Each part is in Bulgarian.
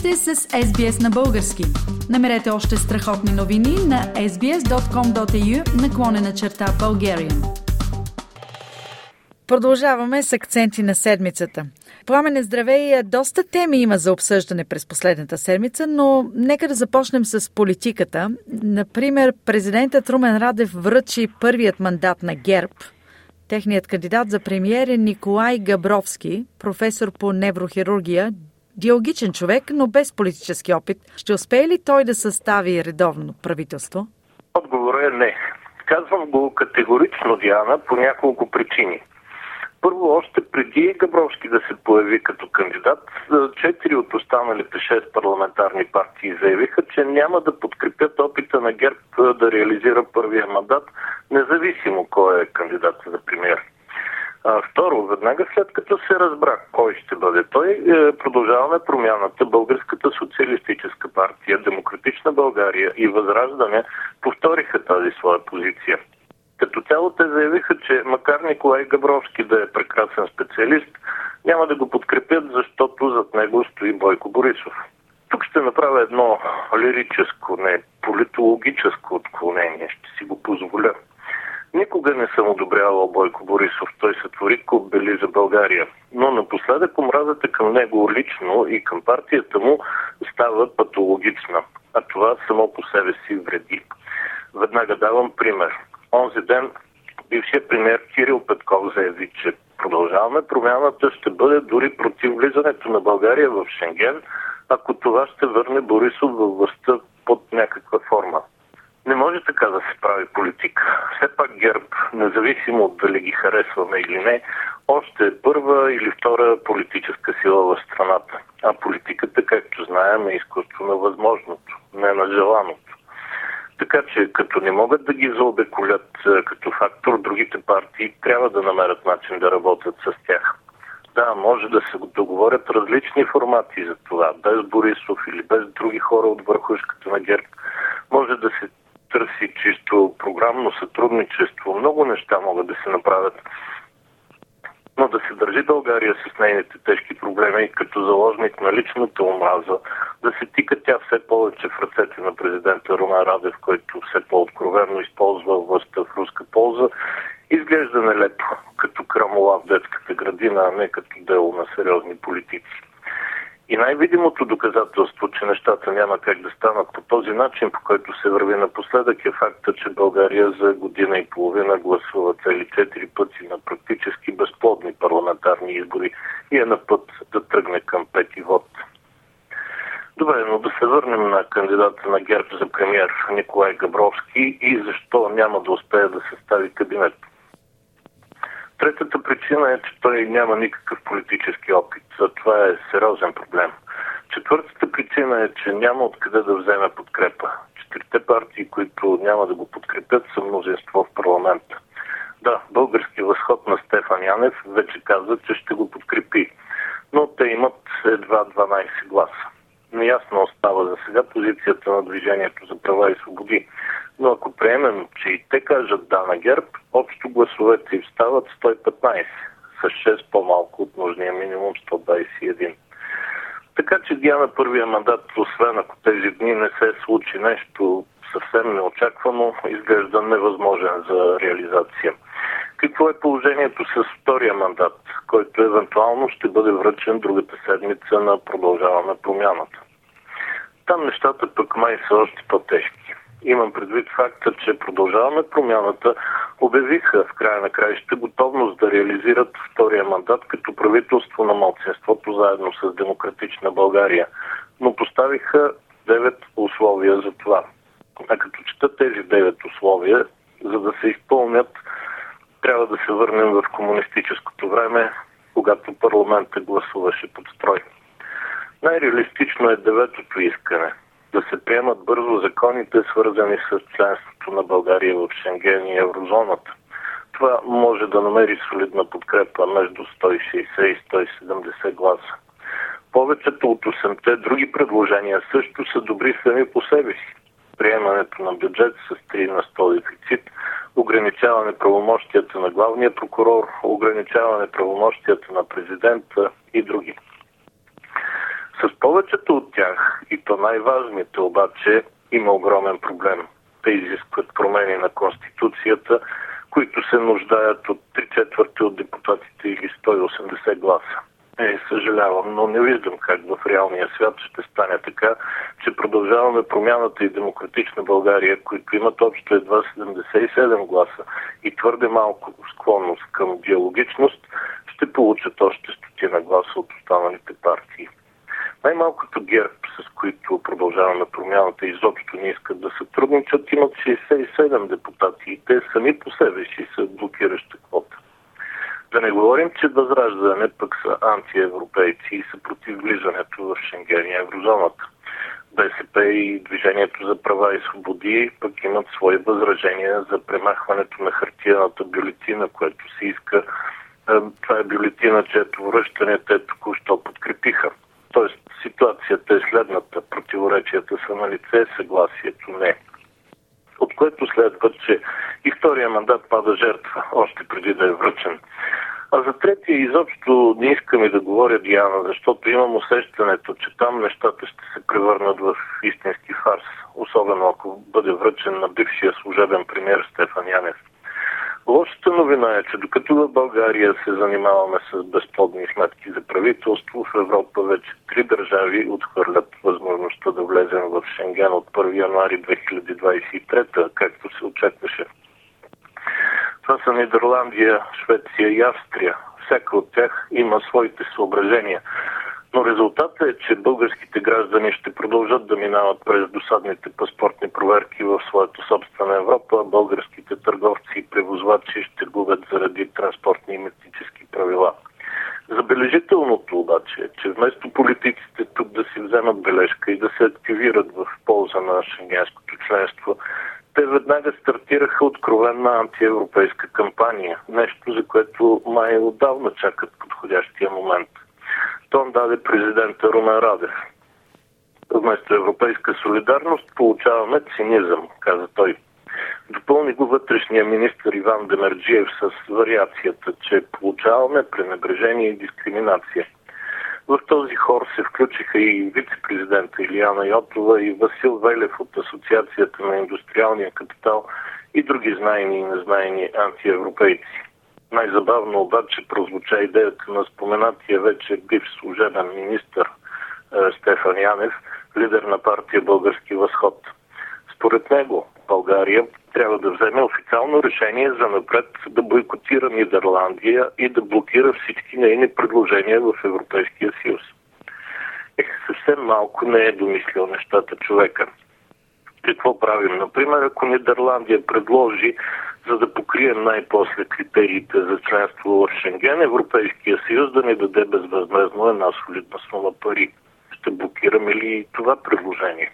сте с SBS на български. Намерете още страхотни новини на sbs.com.au наклонена черта Bulgarian. Продължаваме с акценти на седмицата. Пламене здравей, доста теми има за обсъждане през последната седмица, но нека да започнем с политиката. Например, президентът Румен Радев връчи първият мандат на ГЕРБ. Техният кандидат за премиер е Николай Габровски, професор по неврохирургия, диалогичен човек, но без политически опит. Ще успее ли той да състави редовно правителство? Отговор е не. Казвам го категорично, Диана, по няколко причини. Първо, още преди Габровски да се появи като кандидат, четири от останалите шест парламентарни партии заявиха, че няма да подкрепят опита на ГЕРБ да реализира първия мандат, независимо кой е кандидат за премьер. А, второ, веднага след като се разбра кой ще бъде той, е, продължаваме промяната Българската социалистическа партия, Демократична България и Възраждане повториха тази своя позиция. Като цяло те заявиха, че макар Николай Габровски да е прекрасен специалист, няма да го подкрепят, защото зад него стои Бойко Борисов. Тук ще направя едно лирическо, не политологическо отклонение, ще си го позволя. Никога не съм одобрявал Бойко Борисов. Той се твори бели за България. Но напоследък омразата към него лично и към партията му става патологична. А това само по себе си вреди. Веднага давам пример. Онзи ден бившият премьер Кирил Петков заяви, че продължаваме промяната ще бъде дори против влизането на България в Шенген, ако това ще върне Борисов във властта под някаква форма. Не може така да се прави политика. Все пак ГЕРБ, независимо от дали ги харесваме или не, още е първа или втора политическа сила в страната. А политиката, както знаем, е изкуство на възможното, не на желаното. Така че, като не могат да ги заобиколят като фактор, другите партии трябва да намерят начин да работят с тях. Да, може да се договорят различни формати за това, без Борисов или без други хора от върхушката на ГЕРБ. Може да се търси чисто програмно сътрудничество. Много неща могат да се направят. Но да се държи България с нейните тежки проблеми като заложник на личната омраза, да се тика тя все повече в ръцете на президента Румен Радев, който все по-откровенно използва властта в руска полза, изглежда нелепо, като крамола в детската градина, а не като дело на сериозни политици. И най-видимото доказателство, че нещата няма как да станат по този начин, по който се върви напоследък, е факта, че България за година и половина гласува цели четири пъти на практически безплодни парламентарни избори и е на път да тръгне към пети вод. Добре, но да се върнем на кандидата на ГЕРБ за премьер Николай Габровски и защо няма да успее да състави кабинет. Третата причина е, че той няма никакъв политически опит. Това е сериозен проблем. Четвъртата причина е, че няма откъде да вземе подкрепа. Четирите партии, които няма да го подкрепят, са мнозинство в парламента. Да, български възход на Стефан Янев вече каза, че ще го подкрепи. Но те имат едва 12 гласа. Неясно остава за сега позицията на Движението за права и свободи. Но ако приемем, че и те кажат да на ГЕРБ, общо гласовете им стават 115, с 6 по-малко от нужния минимум 121. Така че Диана първия мандат, освен ако тези дни не се случи нещо съвсем неочаквано, изглежда невъзможен за реализация. Какво е положението с втория мандат, който евентуално ще бъде връчен другата седмица на продължаване промяната? Там нещата пък май са още по-тежки. Имам предвид факта, че продължаваме промяната, обявиха в края на краища готовност да реализират втория мандат като правителство на младсинството заедно с Демократична България, но поставиха девет условия за това. А като чета тези девет условия, за да се изпълнят, трябва да се върнем в комунистическото време, когато парламентът гласуваше под строй. Най-реалистично е деветото искане – да се приемат бързо законите, свързани с членството на България в Шенген и еврозоната. Това може да намери солидна подкрепа между 160 и 170 гласа. Повечето от 8-те други предложения също са добри сами по себе си. Приемането на бюджет с 3 на 100 дефицит, ограничаване правомощията на главния прокурор, ограничаване правомощията на президента и други. С повечето от тях, и то най-важните обаче, има огромен проблем. Те изискват промени на Конституцията, които се нуждаят от 3 четвърти от депутатите или 180 гласа. Е, съжалявам, но не виждам как в реалния свят ще стане така, че продължаваме промяната и демократична България, които имат общо едва 77 гласа и твърде малко склонност към диалогичност, ще получат още стотина гласа от останалите партии. Най-малкото ГЕРБ, с които продължаваме промяната, изобщо не искат да сътрудничат, имат 67 депутати и те сами по себе си са блокираща квота. Да не говорим, че Възраждане пък са антиевропейци и са против влизането в Шенген и еврозоната. БСП и Движението за права и свободи пък имат свои възражения за премахването на хартияната бюлетина, което се иска. Това е бюлетина, чието връщане те току-що подкрепиха. Ситуацията е следната. Противоречията са на лице, съгласието не. От което следва, че и втория мандат пада жертва, още преди да е връчен. А за третия изобщо не искам и да говоря Диана, защото имам усещането, че там нещата ще се превърнат в истински фарс, особено ако бъде връчен на бившия служебен премьер Стефан Янев. Лошата новина е, че докато в България се занимаваме с безплодни сметки за правителство, в Европа вече три държави отхвърлят възможността да влезем в Шенген от 1 януари 2023, както се очакваше. Това са Нидерландия, Швеция и Австрия. Всяка от тях има своите съображения. Но резултатът е, че българските граждани ще продължат да минават през досадните паспортни проверки в своята собствена Европа, българските търговци и превозвачи ще губят заради транспортни и митнически правила. Забележителното обаче е, че вместо политиците тук да си вземат бележка и да се активират в полза на шенгенското членство, те веднага стартираха откровенна антиевропейска кампания. Нещо, за което май отдавна чакат подходящия момент. Тон даде президента Румен Радев. Вместо европейска солидарност получаваме цинизъм, каза той. Допълни го вътрешния министр Иван Демерджиев с вариацията, че получаваме пренебрежение и дискриминация. В този хор се включиха и вице-президента Илияна Йотова и Васил Велев от Асоциацията на индустриалния капитал и други знайни и незнайни антиевропейци. Най-забавно обаче прозвуча идеята на споменатия вече бив служебен министр е, Стефан Янев, лидер на партия Български възход. Според него България трябва да вземе официално решение за напред да бойкотира Нидерландия и да блокира всички нейни предложения в Европейския съюз. Ех, съвсем малко не е домислил нещата човека. Какво правим? Например, ако Нидерландия предложи, за да покрием най-после критериите за членство в Шенген, Европейския съюз да ни даде безвъзмезно една солидна сума пари. Ще блокираме ли това предложение?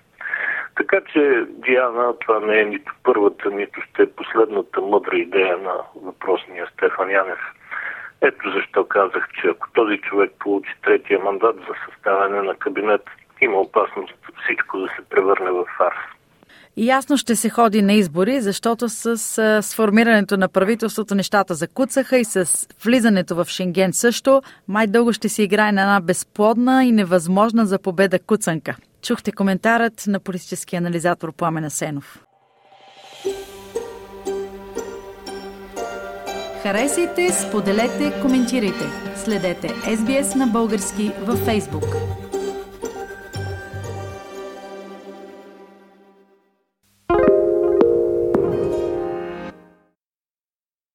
Така че, Диана, това не е нито първата, нито ще е последната мъдра идея на въпросния Стефан Янев. Ето защо казах, че ако този човек получи третия мандат за съставяне на кабинет, има опасност всичко да се превърне в фарс. Ясно ще се ходи на избори, защото с сформирането на правителството нещата закуцаха и с влизането в Шенген също, май дълго ще се играе на една безплодна и невъзможна за победа куцанка. Чухте коментарът на политически анализатор Пламена Сенов. Харесайте, споделете, коментирайте. Следете SBS на български във Facebook.